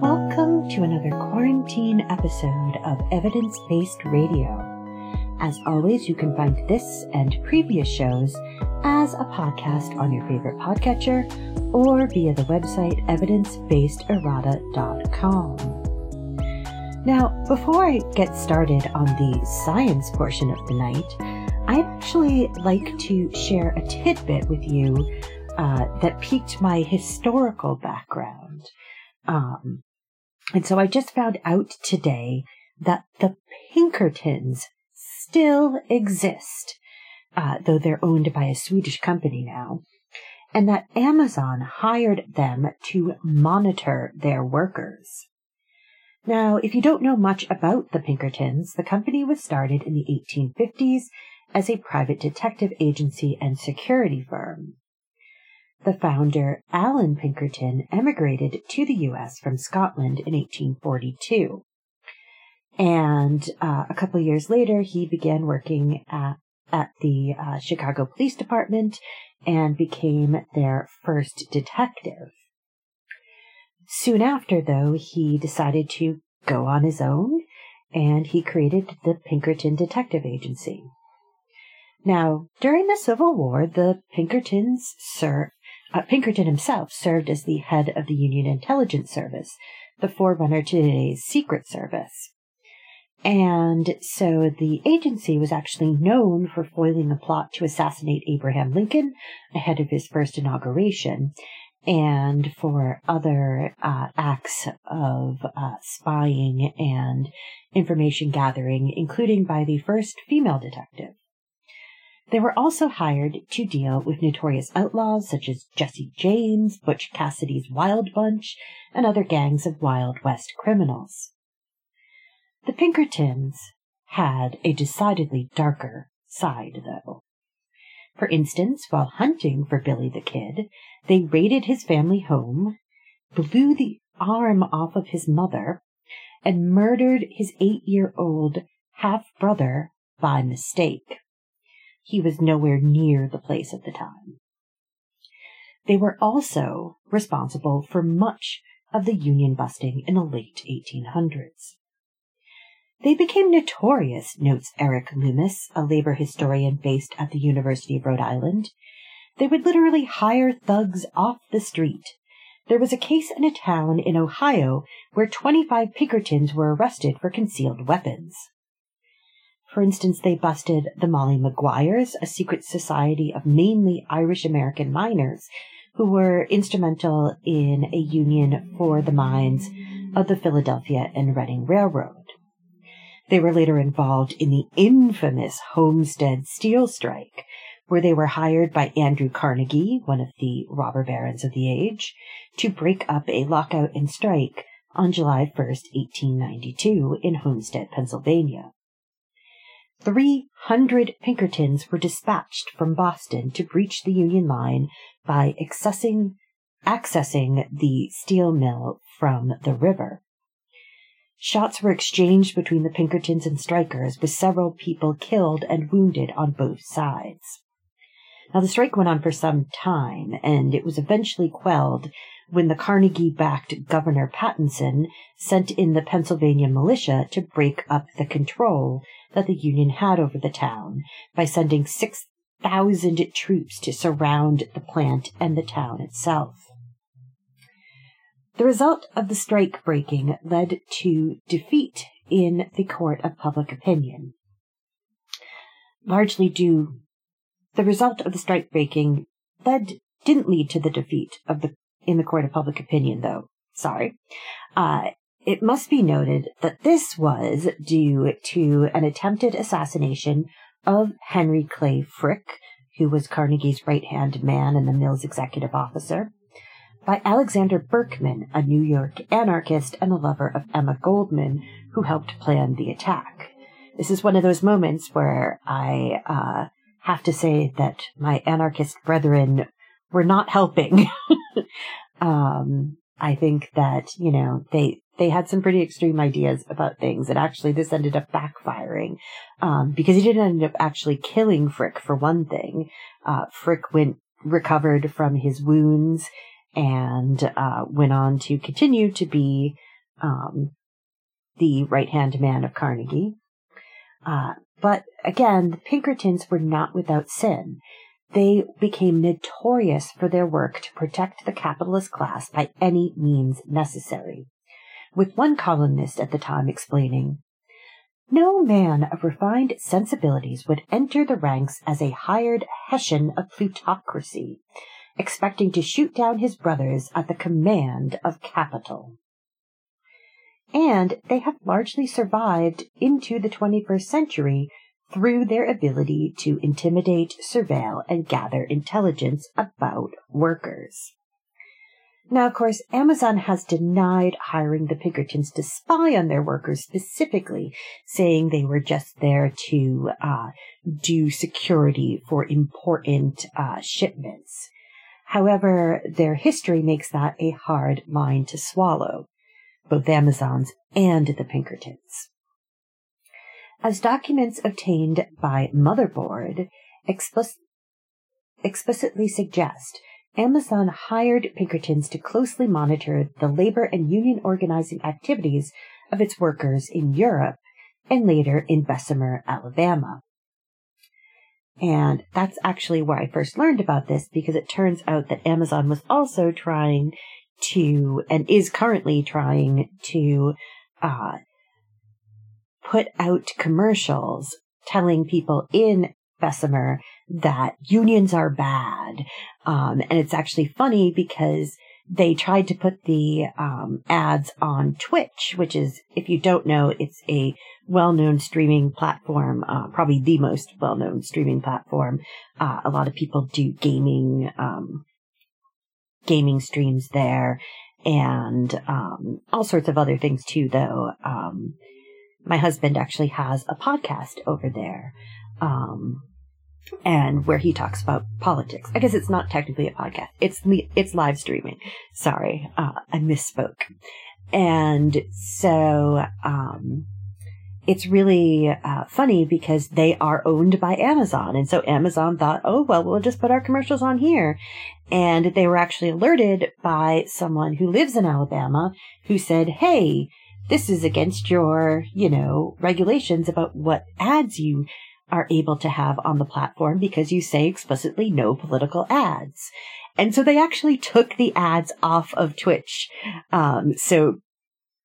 Welcome to another quarantine episode of Evidence Based Radio. As always, you can find this and previous shows as a podcast on your favorite podcatcher or via the website evidencebasederrata.com. Now, before I get started on the science portion of the night, I'd actually like to share a tidbit with you uh, that piqued my historical background. Um, and so I just found out today that the Pinkertons still exist, uh, though they're owned by a Swedish company now, and that Amazon hired them to monitor their workers. Now, if you don't know much about the Pinkertons, the company was started in the 1850s as a private detective agency and security firm. The founder, Allan Pinkerton, emigrated to the U.S. from Scotland in 1842. And uh, a couple years later, he began working at, at the uh, Chicago Police Department and became their first detective. Soon after, though, he decided to go on his own and he created the Pinkerton Detective Agency. Now, during the Civil War, the Pinkertons served, uh, Pinkerton himself served as the head of the Union Intelligence Service, the forerunner to today's Secret Service. And so the agency was actually known for foiling a plot to assassinate Abraham Lincoln ahead of his first inauguration and for other uh, acts of uh, spying and information gathering, including by the first female detective. They were also hired to deal with notorious outlaws such as Jesse James, Butch Cassidy's Wild Bunch, and other gangs of Wild West criminals. The Pinkertons had a decidedly darker side, though. For instance, while hunting for Billy the Kid, they raided his family home, blew the arm off of his mother, and murdered his eight year old half brother by mistake. He was nowhere near the place at the time. They were also responsible for much of the Union busting in the late 1800s. They became notorious, notes Erik Loomis, a labor historian based at the University of Rhode Island. They would literally hire thugs off the street. There was a case in a town in Ohio where 25 Pinkertons were arrested for concealed weapons. For instance, they busted the Molly Maguires, a secret society of mainly Irish American miners who were instrumental in a union for the mines of the Philadelphia and Reading Railroad. They were later involved in the infamous Homestead Steel Strike, where they were hired by Andrew Carnegie, one of the robber barons of the age, to break up a lockout and strike on July 1st, 1892 in Homestead, Pennsylvania. 300 Pinkertons were dispatched from Boston to breach the Union line by accessing, accessing the steel mill from the river. Shots were exchanged between the Pinkertons and strikers, with several people killed and wounded on both sides. Now, the strike went on for some time, and it was eventually quelled when the Carnegie backed Governor Pattison sent in the Pennsylvania militia to break up the control that the Union had over the town by sending 6,000 troops to surround the plant and the town itself. The result of the strike breaking led to defeat in the court of public opinion. Largely due, the result of the strike breaking led didn't lead to the defeat of the in the court of public opinion, though. Sorry. Uh, it must be noted that this was due to an attempted assassination of Henry Clay Frick, who was Carnegie's right hand man and the mill's executive officer, by Alexander Berkman, a New York anarchist and a lover of Emma Goldman, who helped plan the attack. This is one of those moments where I uh, have to say that my anarchist brethren were not helping. um, I think that, you know, they, they had some pretty extreme ideas about things. And actually, this ended up backfiring um, because he didn't end up actually killing Frick for one thing. Uh, Frick went recovered from his wounds and uh, went on to continue to be um, the right hand man of Carnegie. Uh, but again, the Pinkertons were not without sin. They became notorious for their work to protect the capitalist class by any means necessary, with one columnist at the time explaining, no man of refined sensibilities would enter the ranks as a hired Hessian of plutocracy, expecting to shoot down his brothers at the command of capital. And they have largely survived into the 21st century through their ability to intimidate, surveil, and gather intelligence about workers. Now, of course, Amazon has denied hiring the Pinkertons to spy on their workers specifically, saying they were just there to uh, do security for important uh, shipments. However, their history makes that a hard line to swallow, both Amazon's and the Pinkertons. As documents obtained by Motherboard explicitly suggest, Amazon hired Pinkertons to closely monitor the labor and union organizing activities of its workers in Europe and later in Bessemer, Alabama. And that's actually where I first learned about this because it turns out that Amazon was also trying to, and is currently trying to, uh, put out commercials telling people in Bessemer that unions are bad. Um, and it's actually funny because they tried to put the um, ads on Twitch, which is, if you don't know, it's a well-known streaming platform, uh, probably the most well-known streaming platform. Uh, a lot of people do gaming, um, gaming streams there, and um, all sorts of other things too. Though um, my husband actually has a podcast over there. Um, and where he talks about politics. I guess it's not technically a podcast. It's it's live streaming. Sorry, uh, I misspoke. And so um, it's really uh, funny because they are owned by Amazon, and so Amazon thought, oh well, we'll just put our commercials on here. And they were actually alerted by someone who lives in Alabama who said, hey. This is against your, you know, regulations about what ads you are able to have on the platform because you say explicitly no political ads. And so they actually took the ads off of Twitch. Um, so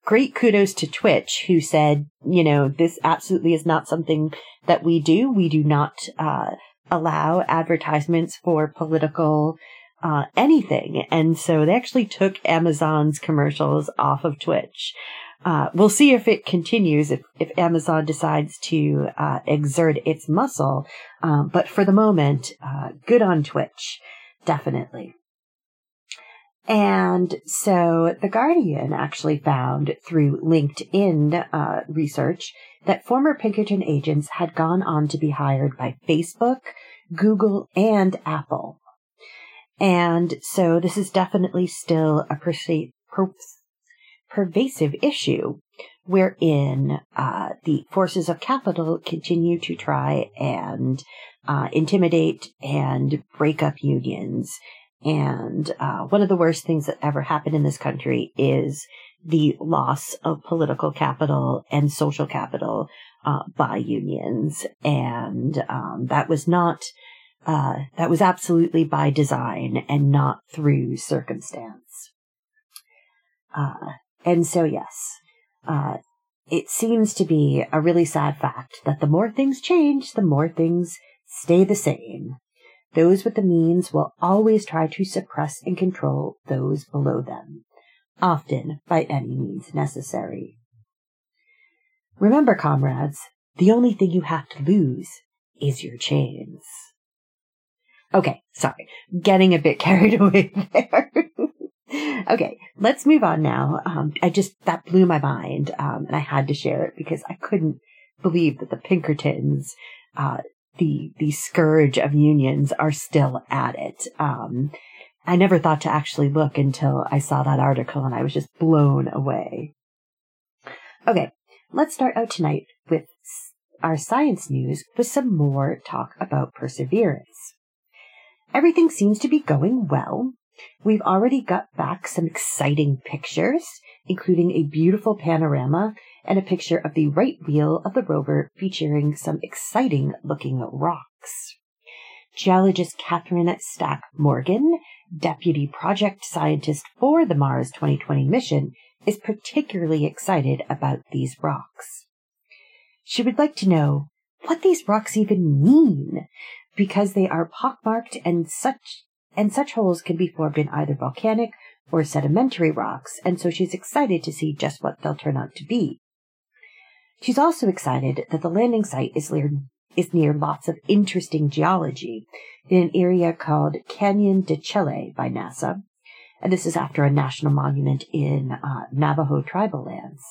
great kudos to Twitch who said, you know, this absolutely is not something that we do. We do not, uh, allow advertisements for political, uh, anything. And so they actually took Amazon's commercials off of Twitch. Uh, we'll see if it continues, if, if Amazon decides to uh, exert its muscle. Um, but for the moment, uh, good on Twitch, definitely. And so The Guardian actually found through LinkedIn uh, research that former Pinkerton agents had gone on to be hired by Facebook, Google, and Apple. And so this is definitely still a perce- pervasive issue wherein uh, the forces of capital continue to try and uh, intimidate and break up unions. And uh, one of the worst things that ever happened in this country is the loss of political capital and social capital uh, by unions. And um, that was not, uh, that was absolutely by design and not through circumstance. Uh, and so, yes, uh, it seems to be a really sad fact that the more things change, the more things stay the same. Those with the means will always try to suppress and control those below them, often by any means necessary. Remember, comrades, the only thing you have to lose is your chains. Okay, sorry, getting a bit carried away there. Okay, let's move on now. Um, I just, that blew my mind, um, and I had to share it because I couldn't believe that the Pinkertons, uh, the, the scourge of unions are still at it. Um, I never thought to actually look until I saw that article and I was just blown away. Okay, let's start out tonight with our science news with some more talk about perseverance. everything seems to be going well. We've already got back some exciting pictures, including a beautiful panorama and a picture of the right wheel of the rover featuring some exciting looking rocks. Geologist Catherine Stack Morgan, deputy project scientist for the Mars 2020 mission, is particularly excited about these rocks. She would like to know what these rocks even mean, because they are pockmarked and such and such holes can be formed in either volcanic or sedimentary rocks, and so she's excited to see just what they'll turn out to be. She's also excited that the landing site is near, is near lots of interesting geology in an area called Canyon de Chelly by NASA, and this is after a national monument in uh, Navajo tribal lands.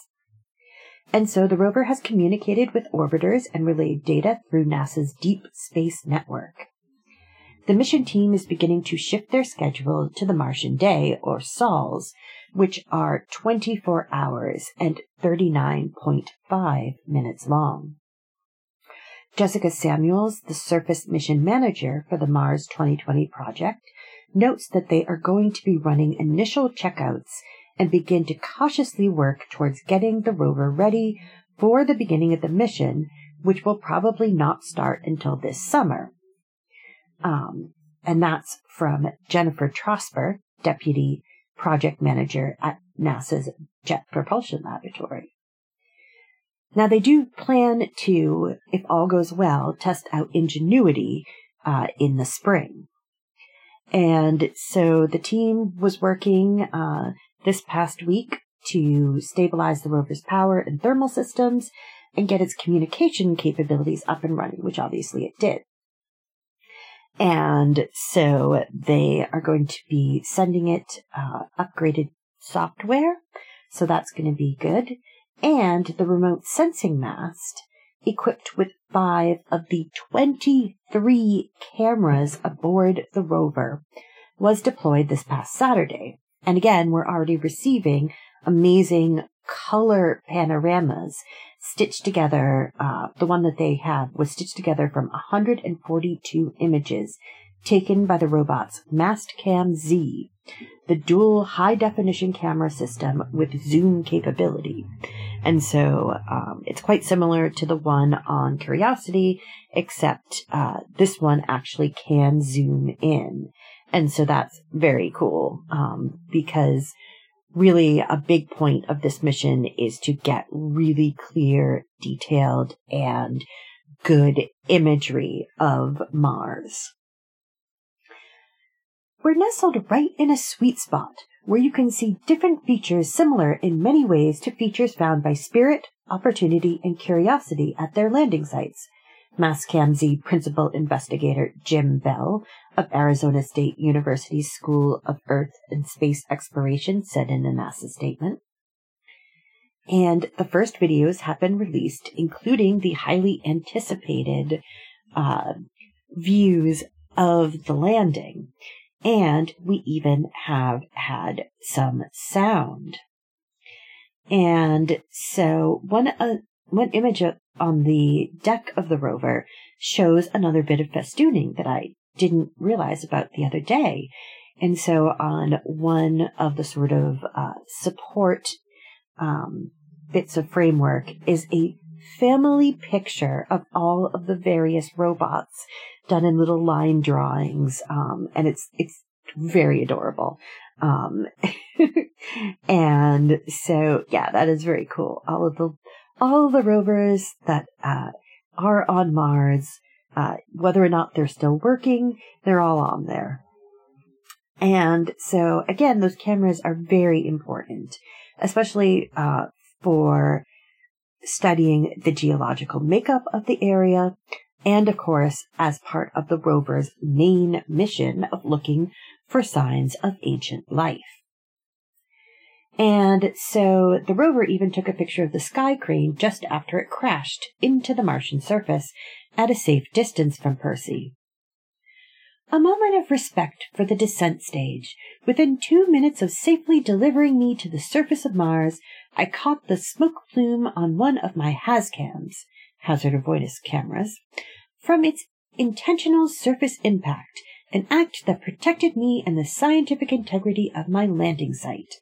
And so the rover has communicated with orbiters and relayed data through NASA's Deep Space Network. The mission team is beginning to shift their schedule to the Martian day, or SOLs, which are 24 hours and 39.5 minutes long. Jessica Samuels, the surface mission manager for the Mars 2020 project, notes that they are going to be running initial checkouts and begin to cautiously work towards getting the rover ready for the beginning of the mission, which will probably not start until this summer. Um, and that's from Jennifer Trosper, Deputy Project Manager at NASA's Jet Propulsion Laboratory. Now, they do plan to, if all goes well, test out Ingenuity uh, in the spring. And so the team was working uh, this past week to stabilize the rover's power and thermal systems and get its communication capabilities up and running, which obviously it did. And so they are going to be sending it uh, upgraded software. So that's going to be good. And the remote sensing mast, equipped with five of the 23 cameras aboard the rover, was deployed this past Saturday. And again, we're already receiving amazing color panoramas stitched together. Uh, the one that they have was stitched together from 142 images taken by the robot's Mastcam Z, the dual high definition camera system with zoom capability. And so um, it's quite similar to the one on Curiosity, except uh, this one actually can zoom in. And so that's very cool um, because really a big point of this mission is to get really clear, detailed, and good imagery of Mars. We're nestled right in a sweet spot where you can see different features similar in many ways to features found by Spirit, Opportunity, and Curiosity at their landing sites. Mastcam-Z principal investigator Jim Bell of Arizona State University's School of Earth and Space Exploration said in a NASA statement. And the first videos have been released, including the highly anticipated uh, views of the landing. And we even have had some sound. And so one, uh, one image on the deck of the rover shows another bit of festooning that I didn't realize about the other day. And so on one of the sort of uh, support um, bits of framework is a family picture of all of the various robots done in little line drawings. Um, and it's, it's very adorable. Um, and so, yeah, that is very cool. All of the, all the rovers that, uh, are on Mars uh, whether or not they're still working, they're all on there. And so again, those cameras are very important, especially uh, for studying the geological makeup of the area, and of course, as part of the rover's main mission of looking for signs of ancient life. And so the rover even took a picture of the sky crane just after it crashed into the Martian surface at a safe distance from Percy. A moment of respect for the descent stage. Within two minutes of safely delivering me to the surface of Mars, I caught the smoke plume on one of my HAZCAMs, hazard avoidance cameras, from its intentional surface impact an act that protected me and the scientific integrity of my landing site,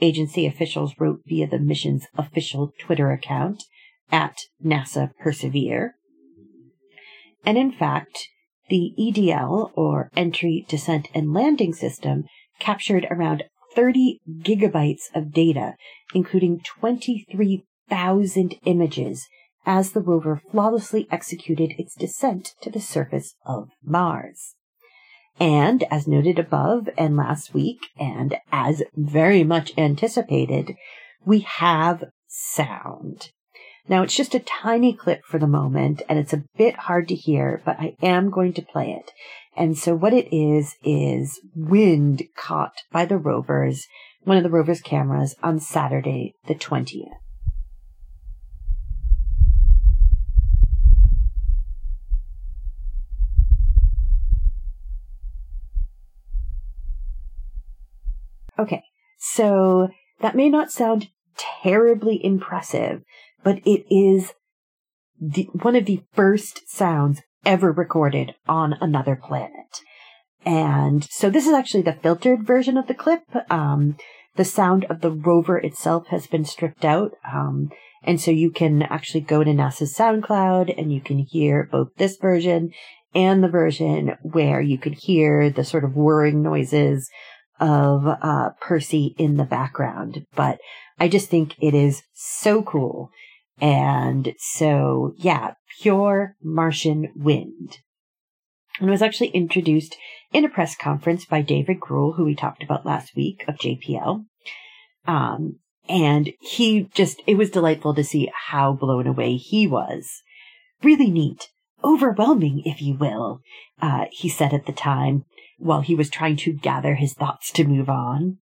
agency officials wrote via the mission's official Twitter account at NASA Persevere. And in fact, the EDL, or Entry, Descent, and Landing System, captured around 30 gigabytes of data, including 23,000 images, as the rover flawlessly executed its descent to the surface of Mars. And as noted above and last week, and as very much anticipated, we have sound. Now it's just a tiny clip for the moment and it's a bit hard to hear, but I am going to play it. And so what it is, is wind caught by the rovers, one of the rover's cameras on Saturday the 20th. Okay, so that may not sound terribly impressive, but it is the, one of the first sounds ever recorded on another planet. And so this is actually the filtered version of the clip. Um, the sound of the rover itself has been stripped out. Um, and so you can actually go to NASA's SoundCloud and you can hear both this version and the version where you could hear the sort of whirring noises of uh, Percy in the background. But I just think it is so cool. And so, yeah, pure Martian wind. And it was actually introduced in a press conference by David Gruel, who we talked about last week of JPL. Um, and he just, it was delightful to see how blown away he was. Really neat. Overwhelming, if you will, uh, he said at the time while he was trying to gather his thoughts to move on.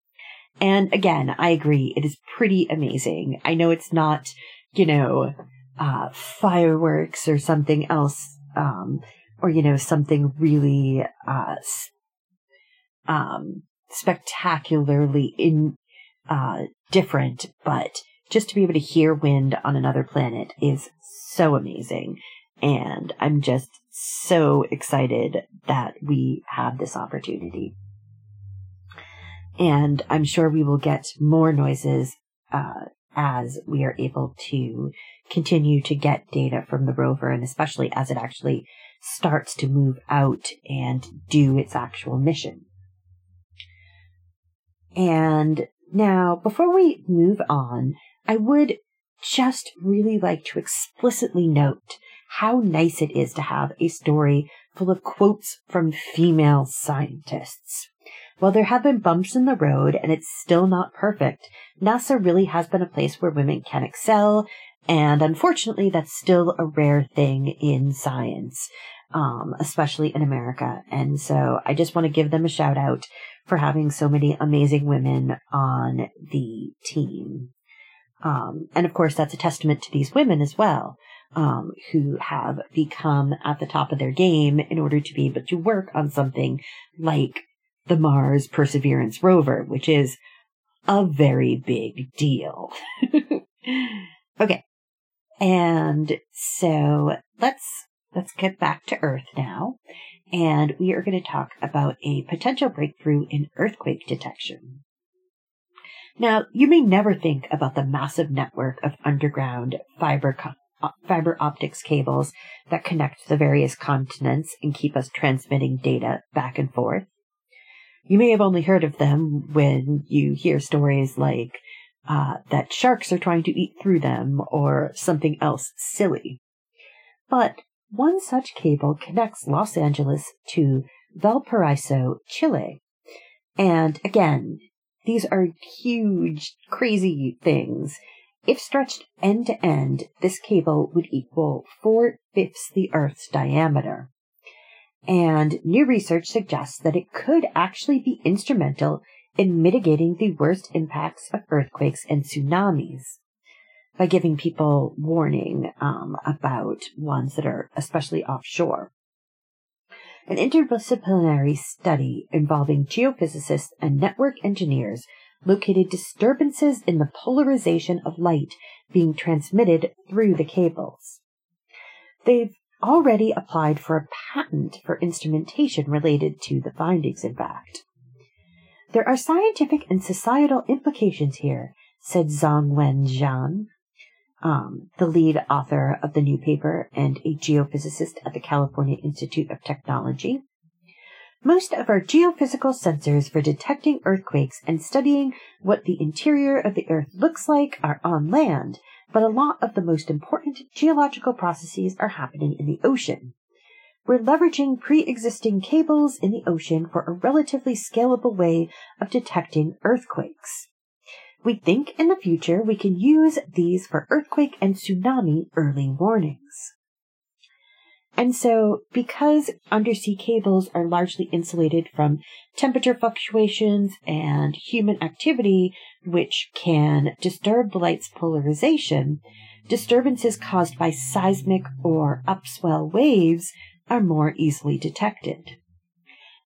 And again, I agree. It is pretty amazing. I know it's not, you know, uh, fireworks or something else, um, or, you know, something really, uh, um, spectacularly in, uh, different, but just to be able to hear wind on another planet is so amazing. And I'm just so excited that we have this opportunity. And I'm sure we will get more noises uh, as we are able to continue to get data from the rover, and especially as it actually starts to move out and do its actual mission. And now, before we move on, I would just really like to explicitly note how nice it is to have a story full of quotes from female scientists. While there have been bumps in the road and it's still not perfect, NASA really has been a place where women can excel, and unfortunately that's still a rare thing in science, um, especially in America. And so I just want to give them a shout out for having so many amazing women on the team. Um, and of course, that's a testament to these women as well um, who have become at the top of their game in order to be able to work on something like the Mars Perseverance rover, which is a very big deal. okay. And so let's let's get back to Earth now. And we are going to talk about a potential breakthrough in earthquake detection. Now, you may never think about the massive network of underground fiber co- fiber optics cables that connect the various continents and keep us transmitting data back and forth. You may have only heard of them when you hear stories like uh, that sharks are trying to eat through them or something else silly. But one such cable connects Los Angeles to Valparaiso, Chile. And again, these are huge, crazy things if stretched end to end, this cable would equal four fifths the Earth's diameter. And new research suggests that it could actually be instrumental in mitigating the worst impacts of earthquakes and tsunamis by giving people warning um, about ones that are especially offshore. An interdisciplinary study involving geophysicists and network engineers located disturbances in the polarization of light being transmitted through the cables. They've already applied for a patent for instrumentation related to the findings, in fact. There are scientific and societal implications here, said Zhang Wen um, the lead author of the new paper and a geophysicist at the California Institute of Technology. Most of our geophysical sensors for detecting earthquakes and studying what the interior of the earth looks like are on land, but a lot of the most important geological processes are happening in the ocean. We're leveraging pre-existing cables in the ocean for a relatively scalable way of detecting earthquakes. We think in the future we can use these for earthquake and tsunami early warnings. And so, because undersea cables are largely insulated from temperature fluctuations and human activity, which can disturb the light's polarization, disturbances caused by seismic or upswell waves are more easily detected.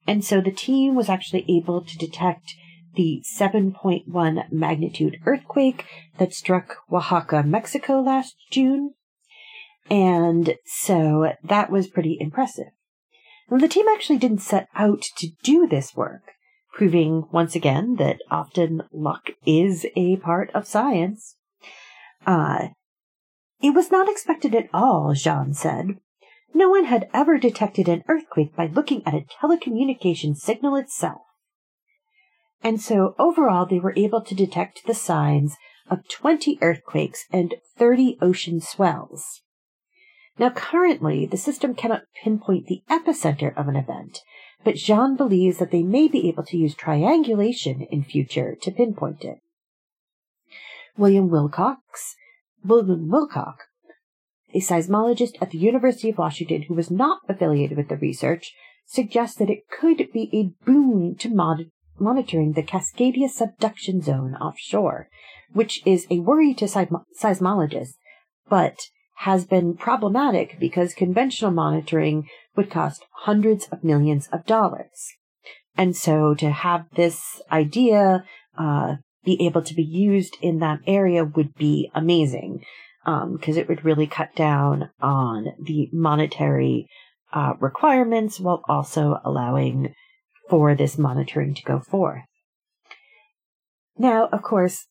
And so the team was actually able to detect the 7.1 magnitude earthquake that struck Oaxaca, Mexico last June. And so that was pretty impressive. Now, the team actually didn't set out to do this work, proving once again that often luck is a part of science. Uh, it was not expected at all, Zhan said. No one had ever detected an earthquake by looking at a telecommunication signal itself. And so overall, they were able to detect the signs of 20 earthquakes and 30 ocean swells. Now, currently, the system cannot pinpoint the epicenter of an event, but Zhan believes that they may be able to use triangulation in future to pinpoint it. William Wilcox, William Wilcock, a seismologist at the University of Washington who was not affiliated with the research, suggests that it could be a boon to mod- monitoring the Cascadia subduction zone offshore, which is a worry to seismologists, but has been problematic because conventional monitoring would cost hundreds of millions of dollars. And so to have this idea uh, be able to be used in that area would be amazing because um, it would really cut down on the monetary uh, requirements while also allowing for this monitoring to go forth. Now, of course,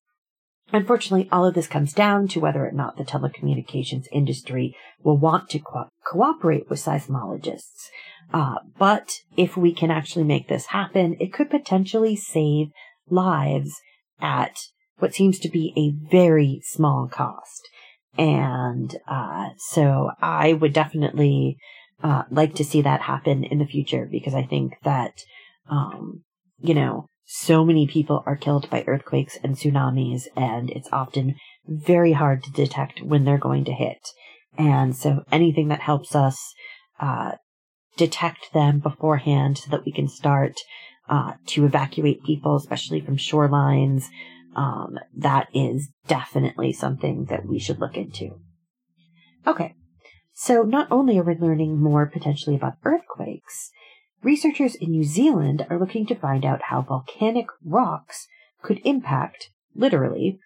unfortunately, all of this comes down to whether or not the telecommunications industry will want to co- cooperate with seismologists. Uh, but if we can actually make this happen, it could potentially save lives at what seems to be a very small cost. And uh, so I would definitely uh, like to see that happen in the future because I think that um, you know, so many people are killed by earthquakes and tsunamis, and it's often very hard to detect when they're going to hit. And so anything that helps us uh, detect them beforehand so that we can start uh, to evacuate people, especially from shorelines, um, that is definitely something that we should look into. Okay, so not only are we learning more potentially about earthquakes, researchers in New Zealand are looking to find out how volcanic rocks could impact, literally,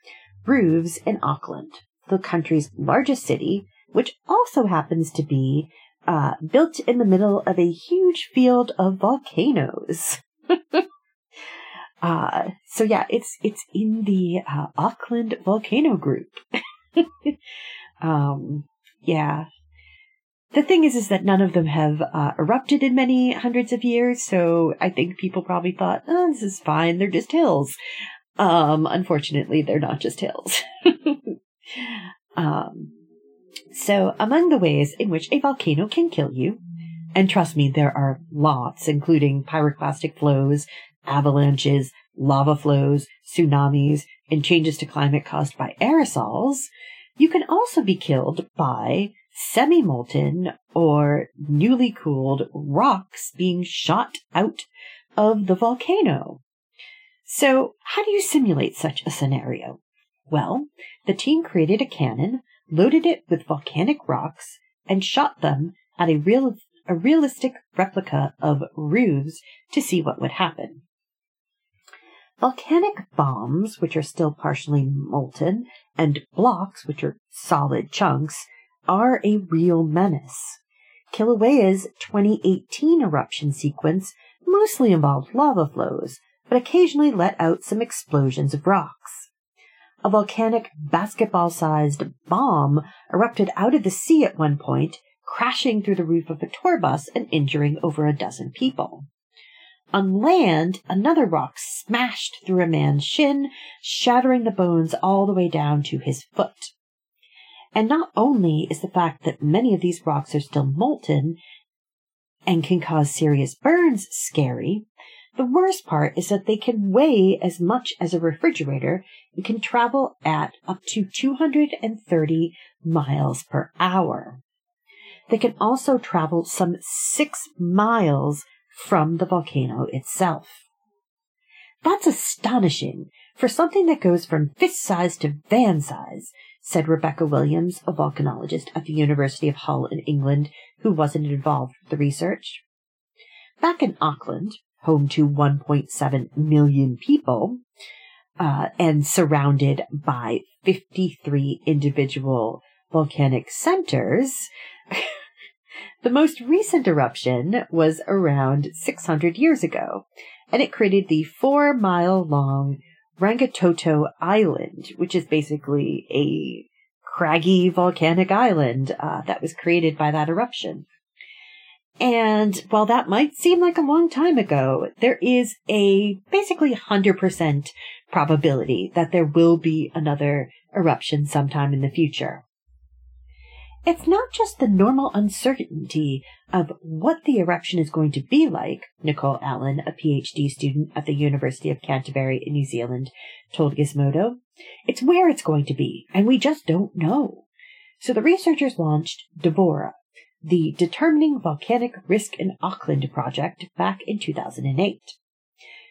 roofs in Auckland, the country's largest city, which also happens to be uh, built in the middle of a huge field of volcanoes. uh, so yeah, it's it's in the uh, Auckland volcano group. um, yeah, the thing is, is that none of them have uh, erupted in many hundreds of years, so I think people probably thought, oh, this is fine, they're just hills. Um, unfortunately, they're not just hills. um, so, among the ways in which a volcano can kill you, and trust me, there are lots, including pyroclastic flows, avalanches, lava flows, tsunamis, and changes to climate caused by aerosols, you can also be killed by semi-molten or newly cooled rocks being shot out of the volcano. So how do you simulate such a scenario? Well, the team created a cannon, loaded it with volcanic rocks, and shot them at a real a realistic replica of roofs to see what would happen. Volcanic bombs, which are still partially molten, and blocks, which are solid chunks, are a real menace. Kilauea's 2018 eruption sequence mostly involved lava flows, but occasionally let out some explosions of rocks. A volcanic basketball sized bomb erupted out of the sea at one point, crashing through the roof of a tour bus and injuring over a dozen people. On land, another rock smashed through a man's shin, shattering the bones all the way down to his foot. And not only is the fact that many of these rocks are still molten and can cause serious burns scary, the worst part is that they can weigh as much as a refrigerator and can travel at up to 230 miles per hour. They can also travel some six miles from the volcano itself. That's astonishing for something that goes from fist size to van size said Rebecca Williams, a volcanologist at the University of Hull in England who wasn't involved with the research. Back in Auckland, home to 1.7 million people, uh, and surrounded by 53 individual volcanic centers, the most recent eruption was around 600 years ago, and it created the four mile long Rangitoto Island, which is basically a craggy volcanic island uh, that was created by that eruption. And while that might seem like a long time ago, there is a basically 100% probability that there will be another eruption sometime in the future. It's not just the normal uncertainty of what the eruption is going to be like, Nicole Allen, a PhD student at the University of Canterbury in New Zealand, told Gizmodo. It's where it's going to be, and we just don't know. So the researchers launched Devora, the Determining Volcanic Risk in Auckland project, back in 2008.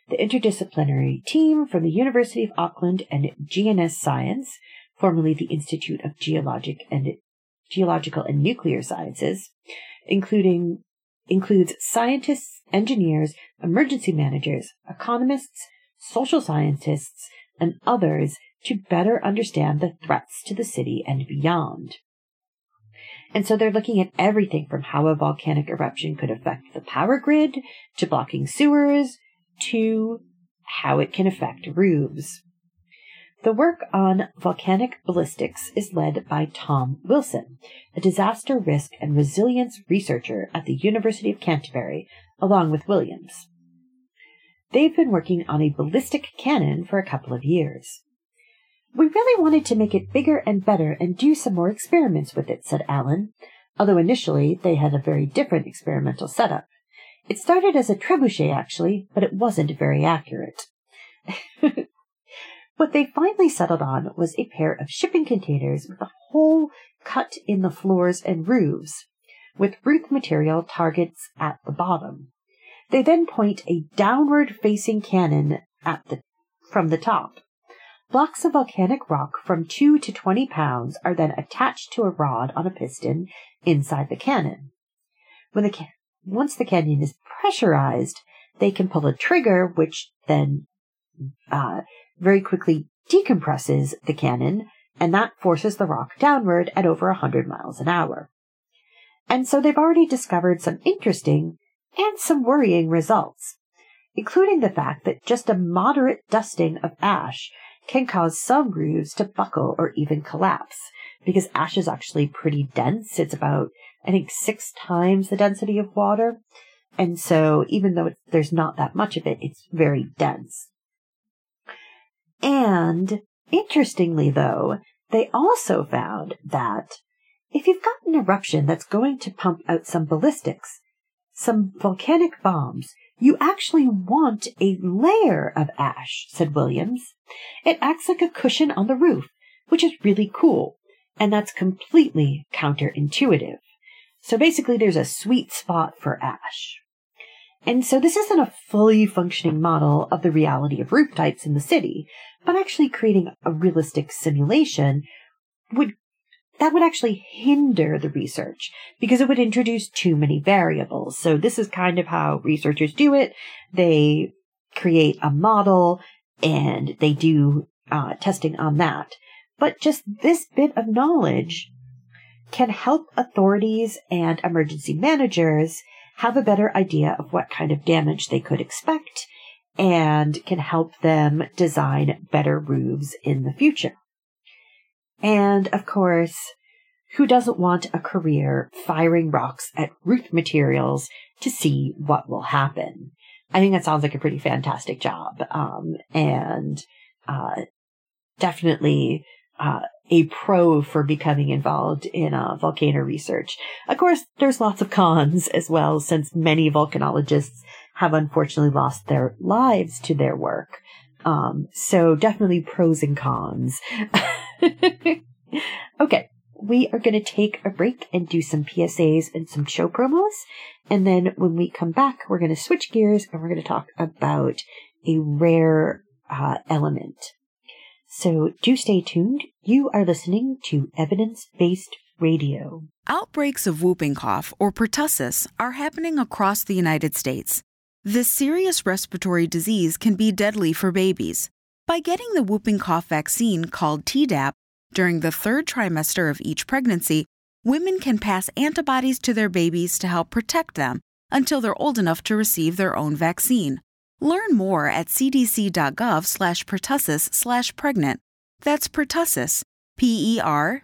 The interdisciplinary team from the University of Auckland and GNS Science, formerly the Institute of Geologic and geological and nuclear sciences, including includes scientists, engineers, emergency managers, economists, social scientists, and others to better understand the threats to the city and beyond. And so they're looking at everything from how a volcanic eruption could affect the power grid to blocking sewers to how it can affect roofs. The work on volcanic ballistics is led by Tom Wilson, a disaster risk and resilience researcher at the University of Canterbury, along with Williams. They've been working on a ballistic cannon for a couple of years. We really wanted to make it bigger and better and do some more experiments with it, said Allen, although initially they had a very different experimental setup. It started as a trebuchet, actually, but it wasn't very accurate. What they finally settled on was a pair of shipping containers with a hole cut in the floors and roofs, with roof material targets at the bottom. They then point a downward facing cannon at the, from the top. Blocks of volcanic rock from 2 to 20 pounds are then attached to a rod on a piston inside the cannon. When the once the cannon is pressurized, they can pull a trigger, which then uh, very quickly decompresses the cannon, and that forces the rock downward at over 100 miles an hour. And so they've already discovered some interesting and some worrying results, including the fact that just a moderate dusting of ash can cause some roofs to buckle or even collapse, because ash is actually pretty dense. It's about, I think, six times the density of water. And so even though there's not that much of it, it's very dense. And interestingly, though, they also found that if you've got an eruption that's going to pump out some ballistics, some volcanic bombs, you actually want a layer of ash, said Williams. It acts like a cushion on the roof, which is really cool, and that's completely counterintuitive. So basically, there's a sweet spot for ash. And so this isn't a fully functioning model of the reality of roof types in the city, but actually creating a realistic simulation would that would actually hinder the research because it would introduce too many variables. So this is kind of how researchers do it. They create a model and they do uh, testing on that. But just this bit of knowledge can help authorities and emergency managers have a better idea of what kind of damage they could expect and can help them design better roofs in the future. And of course, who doesn't want a career firing rocks at roof materials to see what will happen? I think that sounds like a pretty fantastic job. Um, and, uh, definitely, uh, a pro for becoming involved in uh, volcano research. Of course, there's lots of cons as well, since many volcanologists have unfortunately lost their lives to their work. Um, so definitely pros and cons. okay. We are going to take a break and do some PSAs and some show promos. And then when we come back, we're going to switch gears and we're going to talk about a rare uh, element. So do stay tuned. You are listening to evidence based radio. Outbreaks of whooping cough or pertussis are happening across the United States. This serious respiratory disease can be deadly for babies. By getting the whooping cough vaccine called Tdap during the third trimester of each pregnancy, women can pass antibodies to their babies to help protect them until they're old enough to receive their own vaccine. Learn more at cdc.gov slash pertussis slash pregnant. That's pertussis, P-E-R-T-U-S-S-I-S.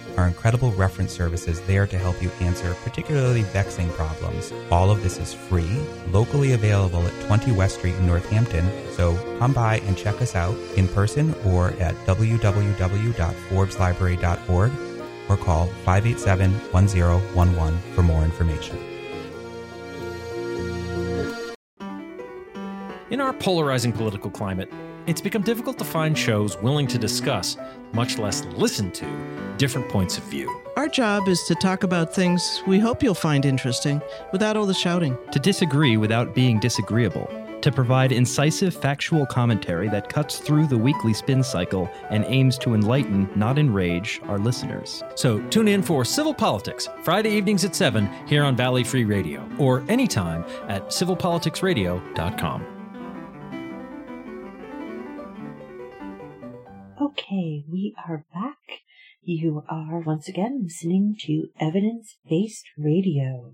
our incredible reference services there to help you answer particularly vexing problems. All of this is free, locally available at 20 West Street in Northampton, so come by and check us out in person or at www.forbeslibrary.org or call 587 1011 for more information. In our polarizing political climate, it's become difficult to find shows willing to discuss, much less listen to, different points of view. Our job is to talk about things we hope you'll find interesting without all the shouting. To disagree without being disagreeable. To provide incisive, factual commentary that cuts through the weekly spin cycle and aims to enlighten, not enrage, our listeners. So tune in for Civil Politics, Friday evenings at 7 here on Valley Free Radio, or anytime at civilpoliticsradio.com. Okay, we are back. You are once again listening to evidence based radio.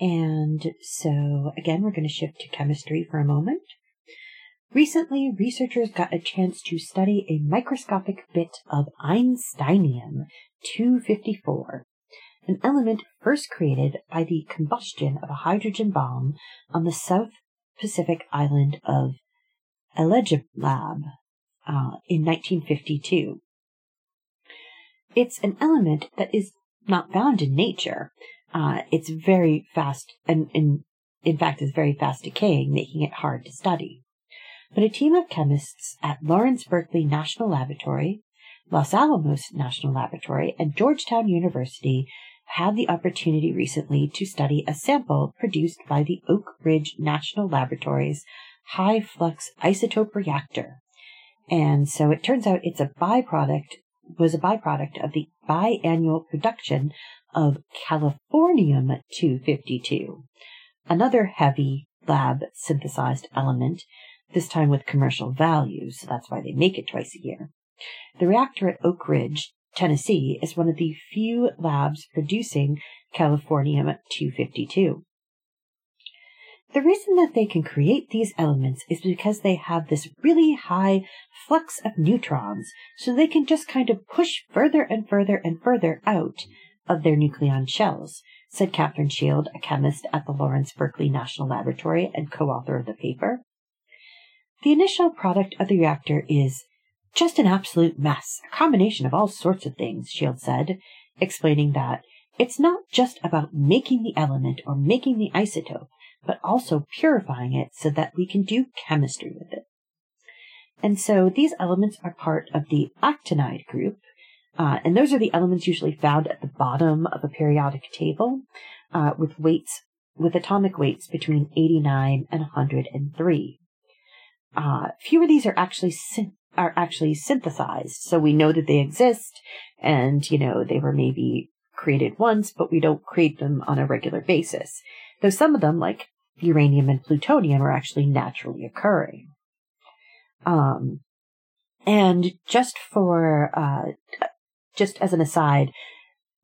And so, again, we're going to shift to chemistry for a moment. Recently, researchers got a chance to study a microscopic bit of Einsteinium 254, an element first created by the combustion of a hydrogen bomb on the South Pacific island of Elugelab uh, in 1952. It's an element that is not found in nature. Uh, it's very fast and, and in fact is very fast decaying, making it hard to study. but a team of chemists at Lawrence Berkeley National Laboratory, Los Alamos National Laboratory, and Georgetown University had the opportunity recently to study a sample produced by the Oak Ridge National Laboratory's high flux isotope reactor. And so it turns out it's a byproduct, was a byproduct of the biannual production of californium 252, another heavy lab synthesized element, this time with commercial value, so that's why they make it twice a year. The reactor at Oak Ridge, Tennessee, is one of the few labs producing californium 252. The reason that they can create these elements is because they have this really high flux of neutrons, so they can just kind of push further and further and further out of their nucleon shells, said Katherine Shield, a chemist at the Lawrence Berkeley National Laboratory and co-author of the paper. The initial product of the reactor is just an absolute mess, a combination of all sorts of things, Shield said, explaining that it's not just about making the element or making the isotope, but also purifying it so that we can do chemistry with it. And so these elements are part of the actinide group, uh, and those are the elements usually found at the bottom of a periodic table uh, with weights, with atomic weights between 89 and 103. Uh, few of these are actually syn- are actually synthesized, so we know that they exist, and you know they were maybe created once, but we don't create them on a regular basis. Though some of them, like uranium and plutonium, are actually naturally occurring. Um, and just for uh, just as an aside,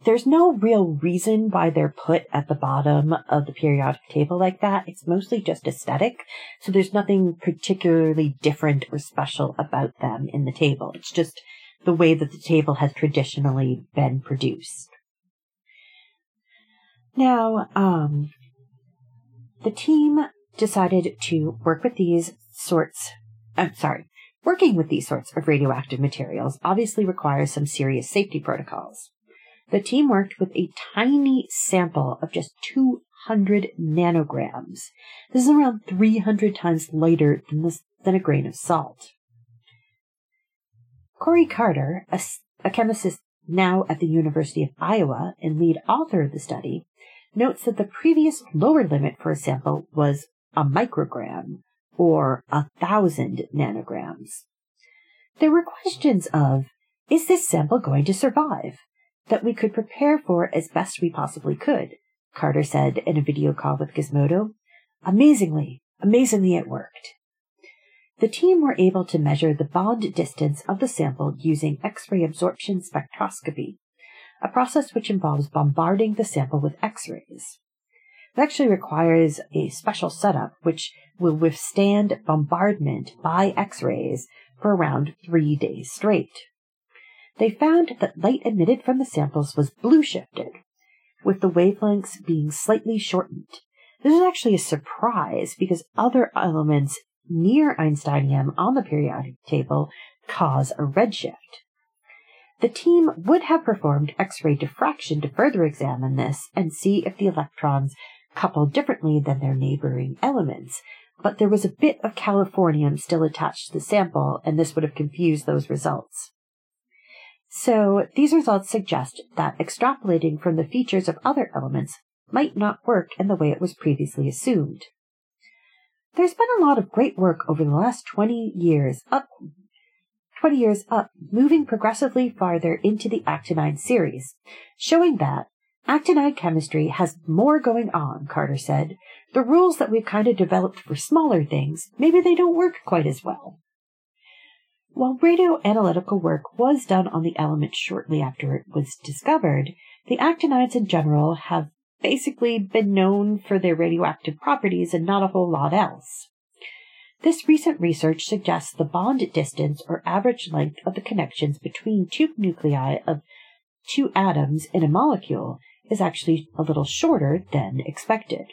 there's no real reason why they're put at the bottom of the periodic table like that. It's mostly just aesthetic. So there's nothing particularly different or special about them in the table. It's just the way that the table has traditionally been produced. Now, um, the team decided to work with these sorts, I'm sorry, Working with these sorts of radioactive materials obviously requires some serious safety protocols. The team worked with a tiny sample of just 200 nanograms. This is around 300 times lighter than, this, than a grain of salt. Korey Carter, a, a chemist now at the University of Iowa and lead author of the study, notes that the previous lower limit for a sample was a microgram, or a thousand nanograms. There were questions of, is this sample going to survive? That we could prepare for as best we possibly could, Carter said in a video call with Gizmodo. Amazingly, amazingly it worked. The team were able to measure the bond distance of the sample using X-ray absorption spectroscopy, a process which involves bombarding the sample with X-rays. It actually requires a special setup which will withstand bombardment by X-rays for around three days straight. They found that light emitted from the samples was blue shifted, with the wavelengths being slightly shortened. This is actually a surprise because other elements near Einsteinium on the periodic table cause a redshift. The team would have performed X-ray diffraction to further examine this and see if the electrons coupled differently than their neighboring elements, but there was a bit of californium still attached to the sample, and this would have confused those results. So these results suggest that extrapolating from the features of other elements might not work in the way it was previously assumed. There's been a lot of great work over the last 20 years up 20 years up, moving progressively farther into the actinide series, showing that Actinide chemistry has more going on, Carter said. The rules that we've kind of developed for smaller things, maybe they don't work quite as well. While radioanalytical work was done on the element shortly after it was discovered, the actinides in general have basically been known for their radioactive properties and not a whole lot else. This recent research suggests the bond distance or average length of the connections between two nuclei of two atoms in a molecule is actually a little shorter than expected.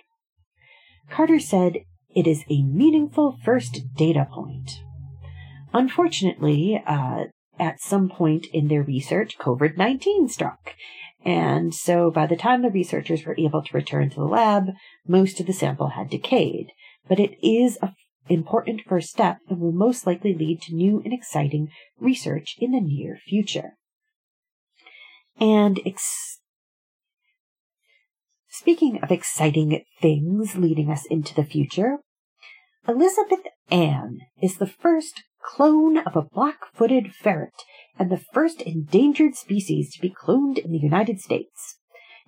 Carter said it is a meaningful first data point. Unfortunately, uh, at some point in their research, COVID 19 struck. And so by the time the researchers were able to return to the lab, most of the sample had decayed. But it is a important first step and will most likely lead to new and exciting research in the near future. And ex- speaking of exciting things leading us into the future, Elizabeth Ann is the first clone of a black-footed ferret and the first endangered species to be cloned in the United States.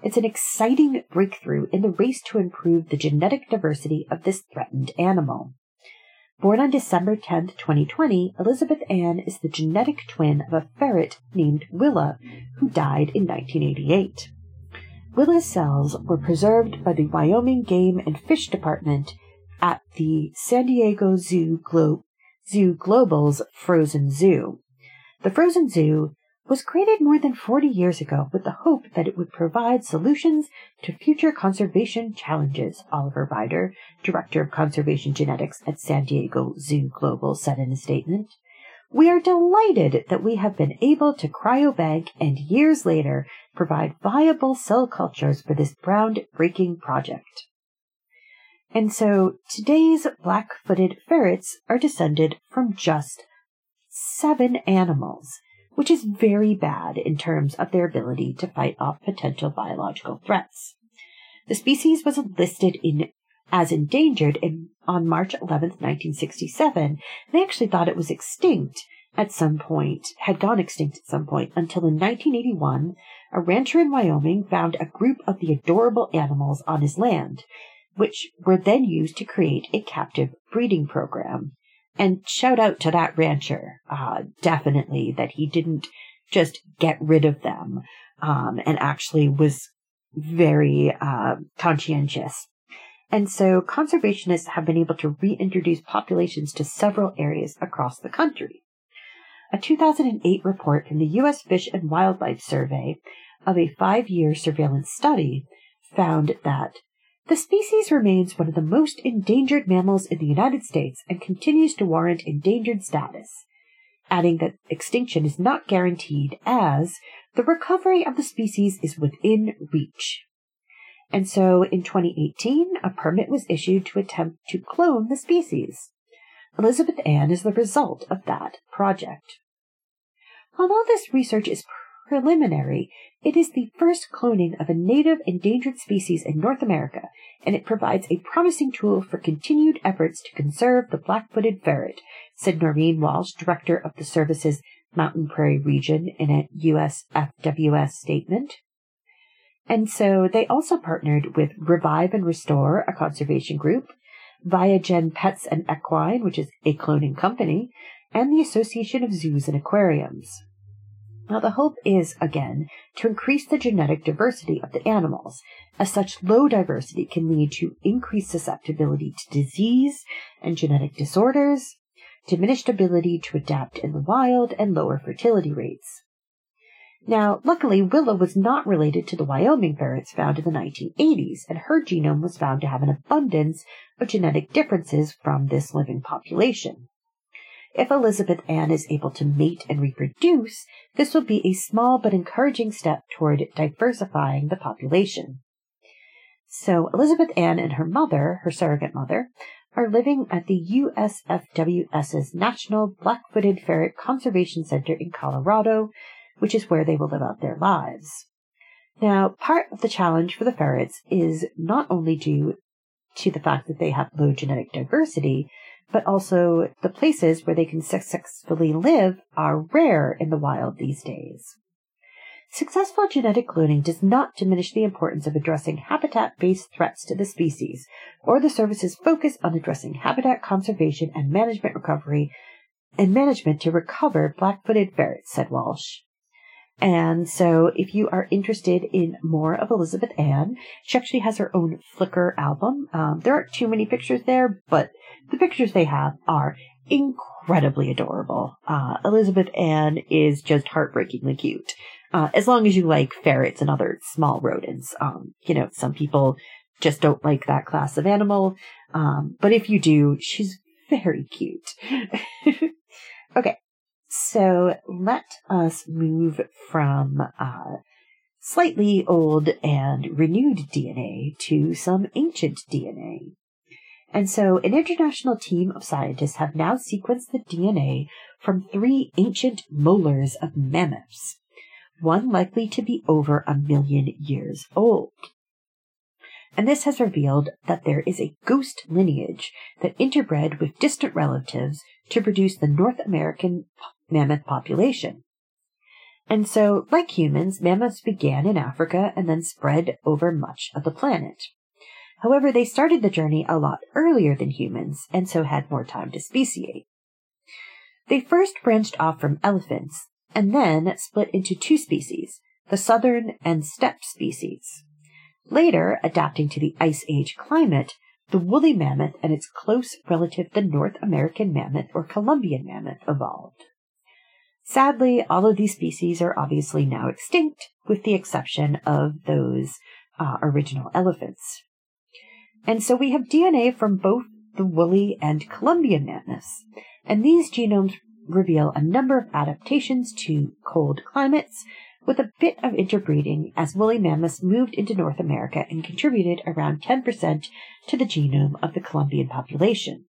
It's an exciting breakthrough in the race to improve the genetic diversity of this threatened animal. Born on December 10, 2020, Elizabeth Ann is the genetic twin of a ferret named Willa, who died in 1988. Willa's cells were preserved by the Wyoming Game and Fish Department at the San Diego Zoo, Glo- Zoo Global's Frozen Zoo. The Frozen Zoo was created more than 40 years ago with the hope that it would provide solutions to future conservation challenges, Oliver Ryder, Director of Conservation Genetics at San Diego Zoo Global, said in a statement. We are delighted that we have been able to cryobank and years later provide viable cell cultures for this groundbreaking project. And so today's black-footed ferrets are descended from just seven animals, which is very bad in terms of their ability to fight off potential biological threats. The species was listed in as endangered in, on March 11, 1967. They actually thought it was extinct at some point, had gone extinct at some point, until in 1981, a rancher in Wyoming found a group of the adorable animals on his land, which were then used to create a captive breeding program. And shout out to that rancher, uh, definitely, that he didn't just get rid of them, um, and actually was very uh, conscientious. And so conservationists have been able to reintroduce populations to several areas across the country. A 2008 report from the U.S. Fish and Wildlife Survey of a five year surveillance study found that the species remains one of the most endangered mammals in the United States and continues to warrant endangered status, adding that extinction is not guaranteed as the recovery of the species is within reach. And so in 2018, a permit was issued to attempt to clone the species. Elizabeth Ann is the result of that project. Although this research is preliminary, it is the first cloning of a native endangered species in North America, and it provides a promising tool for continued efforts to conserve the black-footed ferret, said Noreen Walsh, director of the service's Mountain Prairie region in a USFWS statement. And so they also partnered with Revive and Restore, a conservation group, ViaGen Pets and Equine, which is a cloning company, and the Association of Zoos and Aquariums. Now, the hope is, again, to increase the genetic diversity of the animals, as such low diversity can lead to increased susceptibility to disease and genetic disorders, diminished ability to adapt in the wild, and lower fertility rates. Now, luckily, Willa was not related to the Wyoming ferrets found in the 1980s, and her genome was found to have an abundance of genetic differences from this living population. If Elizabeth Ann is able to mate and reproduce, this will be a small but encouraging step toward diversifying the population. So Elizabeth Ann and her mother, her surrogate mother, are living at the USFWS's National Black-Footed Ferret Conservation Center in Colorado, which is where they will live out their lives. Now, part of the challenge for the ferrets is not only due to the fact that they have low genetic diversity, but also the places where they can successfully live are rare in the wild these days. Successful genetic cloning does not diminish the importance of addressing habitat-based threats to the species, or the service's focus on addressing habitat conservation and management recovery and management to recover black-footed ferrets, said Walsh. And so if you are interested in more of Elizabeth Ann, she actually has her own Flickr album. Um, there aren't too many pictures there, but the pictures they have are incredibly adorable. Uh, Elizabeth Ann is just heartbreakingly cute. Uh, as long as you like ferrets and other small rodents. Um, you know, some people just don't like that class of animal. Um, but if you do, she's very cute. okay. So let us move from uh, slightly old and renewed DNA to some ancient DNA. And so an international team of scientists have now sequenced the DNA from three ancient molars of mammoths, one likely to be over a million years old. And this has revealed that there is a ghost lineage that interbred with distant relatives to produce the North American mammoth population. And so, like humans, mammoths began in Africa and then spread over much of the planet. However, they started the journey a lot earlier than humans and so had more time to speciate. They first branched off from elephants and then split into two species, the southern and steppe species. Later, adapting to the Ice Age climate, the woolly mammoth and its close relative, the North American mammoth or Columbian mammoth, evolved. Sadly, all of these species are obviously now extinct, with the exception of those uh, original elephants. And so we have DNA from both the woolly and Columbian mammoths, and these genomes reveal a number of adaptations to cold climates, with a bit of interbreeding as woolly mammoths moved into North America and contributed around 10% to the genome of the Columbian population.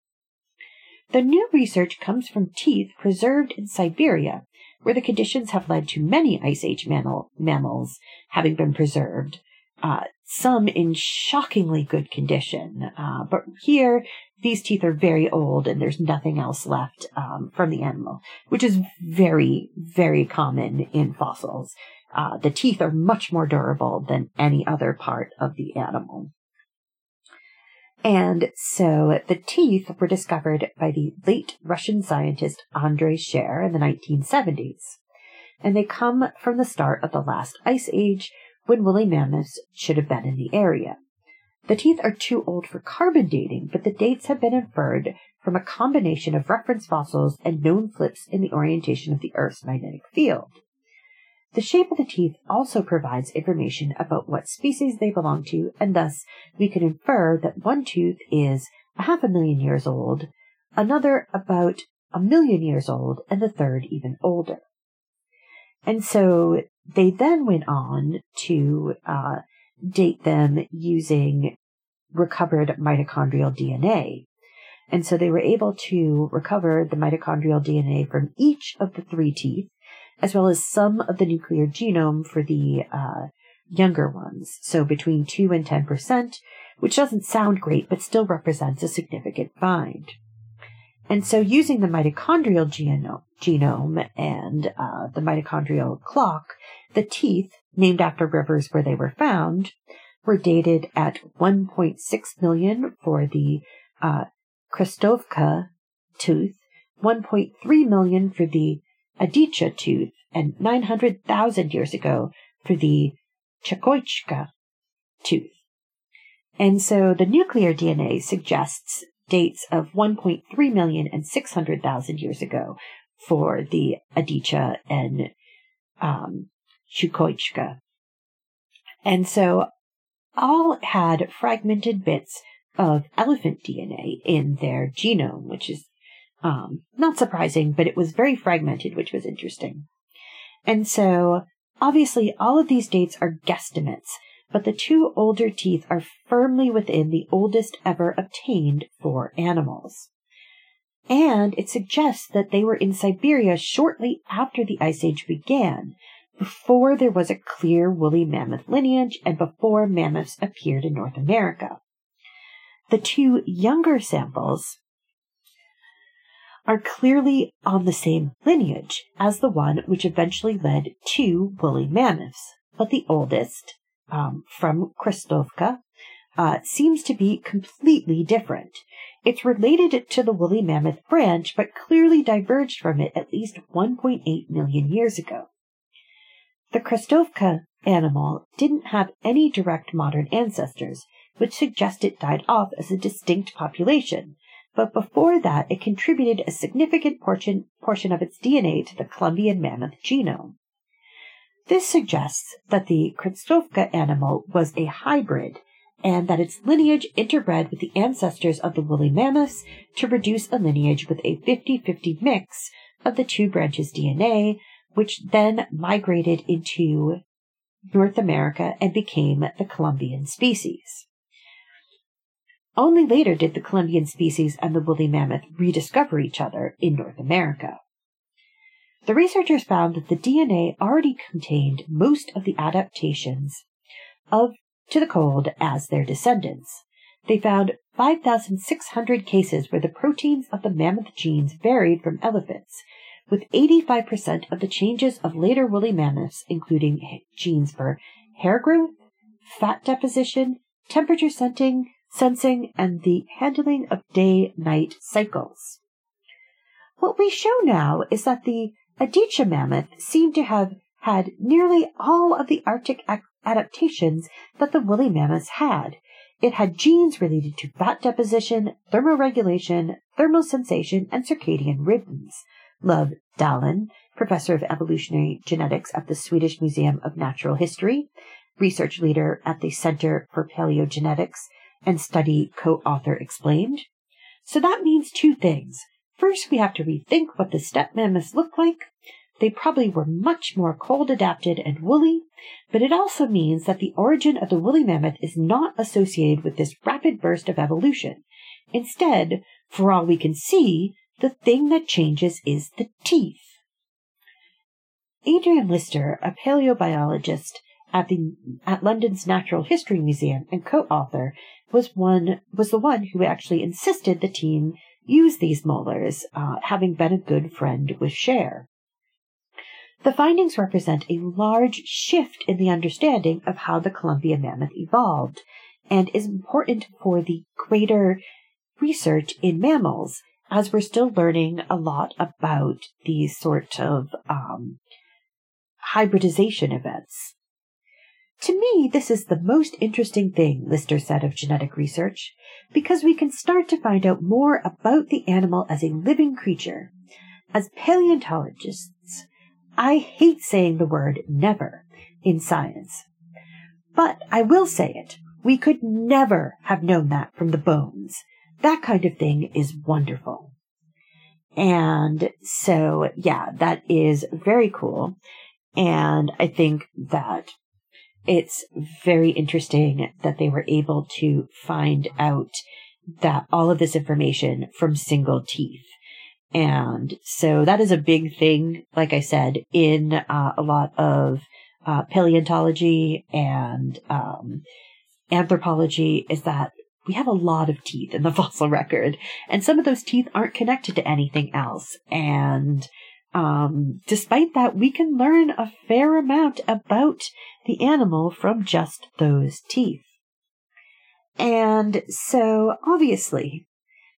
The new research comes from teeth preserved in Siberia, where the conditions have led to many Ice Age mammal, mammals having been preserved, uh, some in shockingly good condition. Uh, but here, these teeth are very old and there's nothing else left um, from the animal, which is very, very common in fossils. Uh, the teeth are much more durable than any other part of the animal. And so the teeth were discovered by the late Russian scientist Andrei Sher in the 1970s. And they come from the start of the last ice age when woolly mammoths should have been in the area. The teeth are too old for carbon dating, but the dates have been inferred from a combination of reference fossils and known flips in the orientation of the Earth's magnetic field. The shape of the teeth also provides information about what species they belong to, and thus we can infer that one tooth is a half a million years old, another about a million years old, and the third even older. And so they then went on to uh, date them using recovered mitochondrial DNA. And so they were able to recover the mitochondrial DNA from each of the three teeth, as well as some of the nuclear genome for the uh, younger ones. So between 2 and 10%, which doesn't sound great, but still represents a significant find. And so using the mitochondrial genome, and uh, the mitochondrial clock, the teeth, named after rivers where they were found, were dated at 1.6 million for the uh, Krestovka tooth, 1.3 million for the Adycha tooth, and 900,000 years ago for the Chukoichka tooth. And so the nuclear DNA suggests dates of 1.3 million and 600,000 years ago for the Adycha and um, Chukoichka. And so all had fragmented bits of elephant DNA in their genome, which is um, not surprising, but it was very fragmented, which was interesting. And so, obviously, all of these dates are guesstimates, but the two older teeth are firmly within the oldest ever obtained for animals. And it suggests that they were in Siberia shortly after the Ice Age began, before there was a clear woolly mammoth lineage and before mammoths appeared in North America. The two younger samples are clearly on the same lineage as the one which eventually led to woolly mammoths, but the oldest, um, from Krestovka, uh, seems to be completely different. It's related to the woolly mammoth branch, but clearly diverged from it at least 1.8 million years ago. The Krestovka animal didn't have any direct modern ancestors, which suggests it died off as a distinct population, but before that it contributed a significant portion, portion of its DNA to the Columbian mammoth genome. This suggests that the Krestovka animal was a hybrid and that its lineage interbred with the ancestors of the woolly mammoths to produce a lineage with a 50-50 mix of the two branches DNA which then migrated into North America and became the Columbian species. Only later did the Columbian species and the woolly mammoth rediscover each other in North America. The researchers found that the DNA already contained most of the adaptations of to the cold as their descendants. They found 5,600 cases where the proteins of the mammoth genes varied from elephants, with 85% of the changes of later woolly mammoths including genes for hair growth, fat deposition, temperature sensing, sensing, and the handling of day-night cycles. What we show now is that the Adycha mammoth seemed to have had nearly all of the Arctic adaptations that the woolly mammoths had. It had genes related to fat deposition, thermoregulation, thermal sensation, and circadian rhythms. Love Dalén, professor of evolutionary genetics at the Swedish Museum of Natural History, research leader at the Center for Paleogenetics and Study co-author explained. So that means two things. First, we have to rethink what the steppe mammoths look like. They probably were much more cold adapted and woolly, but it also means that the origin of the woolly mammoth is not associated with this rapid burst of evolution. Instead, for all we can see, the thing that changes is the teeth. Adrian Lister, a paleobiologist at the at London's Natural History Museum and co-author, was one was the one who actually insisted the team use these molars, uh, having been a good friend with Sher. The findings represent a large shift in the understanding of how the Columbia mammoth evolved and is important for the greater research in mammals as we're still learning a lot about these sort of um, hybridization events. To me, this is the most interesting thing, Lister said of genetic research, because we can start to find out more about the animal as a living creature. As paleontologists, I hate saying the word never in science. But I will say it. We could never have known that from the bones. That kind of thing is wonderful. And so, yeah, that is very cool. And I think that it's very interesting that they were able to find out that all of this information from single teeth. And so that is a big thing, like I said, in uh, a lot of uh, paleontology and um, anthropology is that we have a lot of teeth in the fossil record, and some of those teeth aren't connected to anything else. And um, despite that, we can learn a fair amount about the animal from just those teeth. And so, obviously,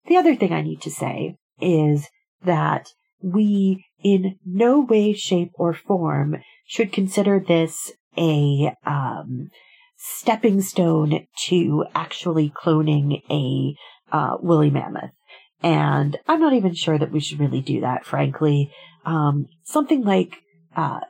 the other thing I need to say is that we, in no way, shape, or form, should consider this a um, stepping stone to actually cloning a uh, woolly mammoth. And I'm not even sure that we should really do that, frankly. Um, something like uh,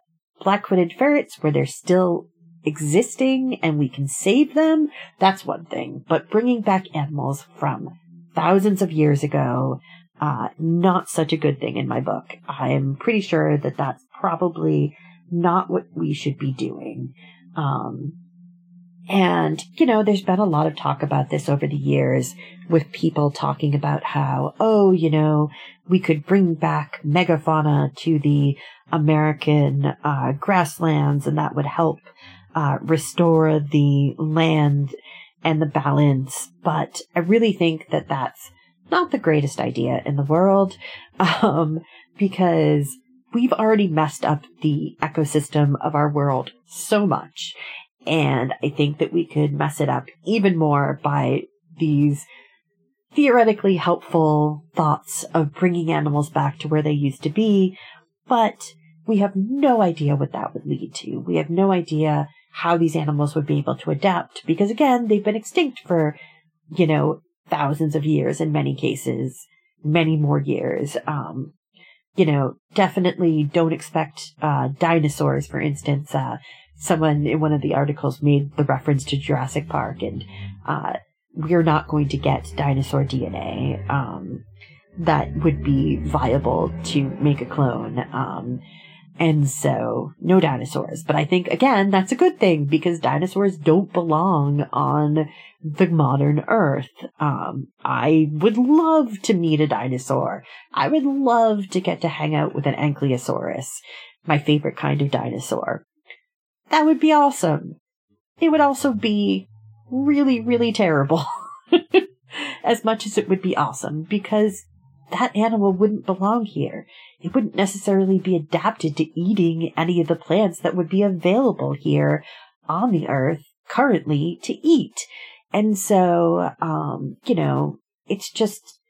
black-footed ferrets, where they're still existing and we can save them, that's one thing. But bringing back animals from thousands of years ago, uh, not such a good thing in my book. I'm pretty sure that that's probably not what we should be doing. Um, and, you know, there's been a lot of talk about this over the years with people talking about how, oh, you know, we could bring back megafauna to the American uh, grasslands and that would help uh, restore the land and the balance. But I really think that that's not the greatest idea in the world um, because we've already messed up the ecosystem of our world so much. And I think that we could mess it up even more by these theoretically helpful thoughts of bringing animals back to where they used to be. But we have no idea what that would lead to. We have no idea how these animals would be able to adapt because again, they've been extinct for, you know, thousands of years in many cases, many more years. Um, you know, definitely don't expect, uh, dinosaurs, for instance, uh, someone in one of the articles made the reference to Jurassic Park, and uh, we're not going to get dinosaur DNA um, that would be viable to make a clone. Um, And so, no dinosaurs. But I think, again, that's a good thing because dinosaurs don't belong on the modern Earth. Um, I would love to meet a dinosaur. I would love to get to hang out with an Ankylosaurus, my favorite kind of dinosaur. That would be awesome. It would also be really, really terrible. as much as it would be awesome because that animal wouldn't belong here. It wouldn't necessarily be adapted to eating any of the plants that would be available here on the earth currently to eat. And so, um, you know, it's just,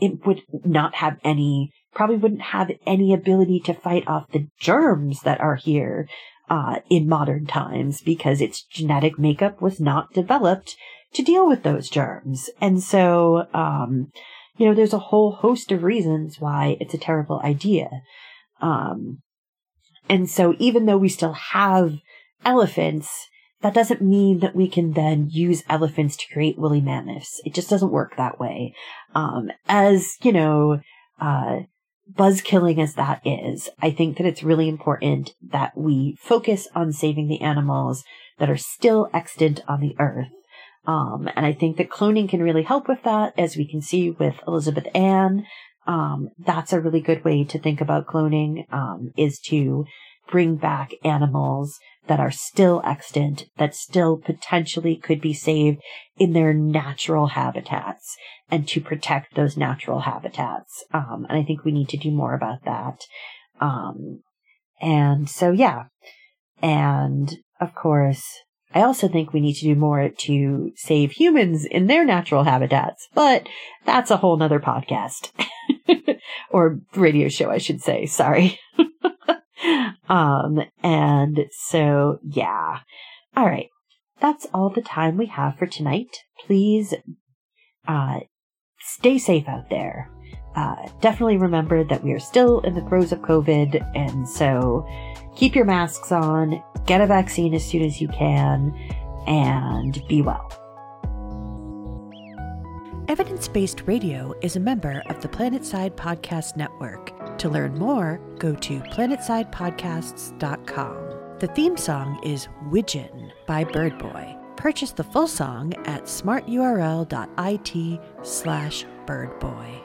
it would not have any, probably wouldn't have any ability to fight off the germs that are here, uh, in modern times because its genetic makeup was not developed to deal with those germs. And so, um, you know, there's a whole host of reasons why it's a terrible idea. Um, and so even though we still have elephants, that doesn't mean that we can then use elephants to create woolly mammoths. It just doesn't work that way. Um, as, you know, uh, buzz killing as that is, I think that it's really important that we focus on saving the animals that are still extant on the earth um, and I think that cloning can really help with that, as we can see with Elizabeth Ann. Um, that's a really good way to think about cloning, um, is to bring back animals that are still extant, that still potentially could be saved in their natural habitats and to protect those natural habitats. Um, and I think we need to do more about that. Um, and so, yeah. And of course, I also think we need to do more to save humans in their natural habitats, but that's a whole nother podcast. or radio show, I should say. Sorry. um, and so, yeah. All right. That's all the time we have for tonight. Please, uh, stay safe out there. Uh, definitely remember that we are still in the throes of COVID, and so keep your masks on, get a vaccine as soon as you can, and be well. Evidence Based Radio is a member of the Planetside Podcast Network. To learn more, go to planetsidepodcasts.com. The theme song is Widgeon by Birdboy. Purchase the full song at smarturl.it slash birdboy.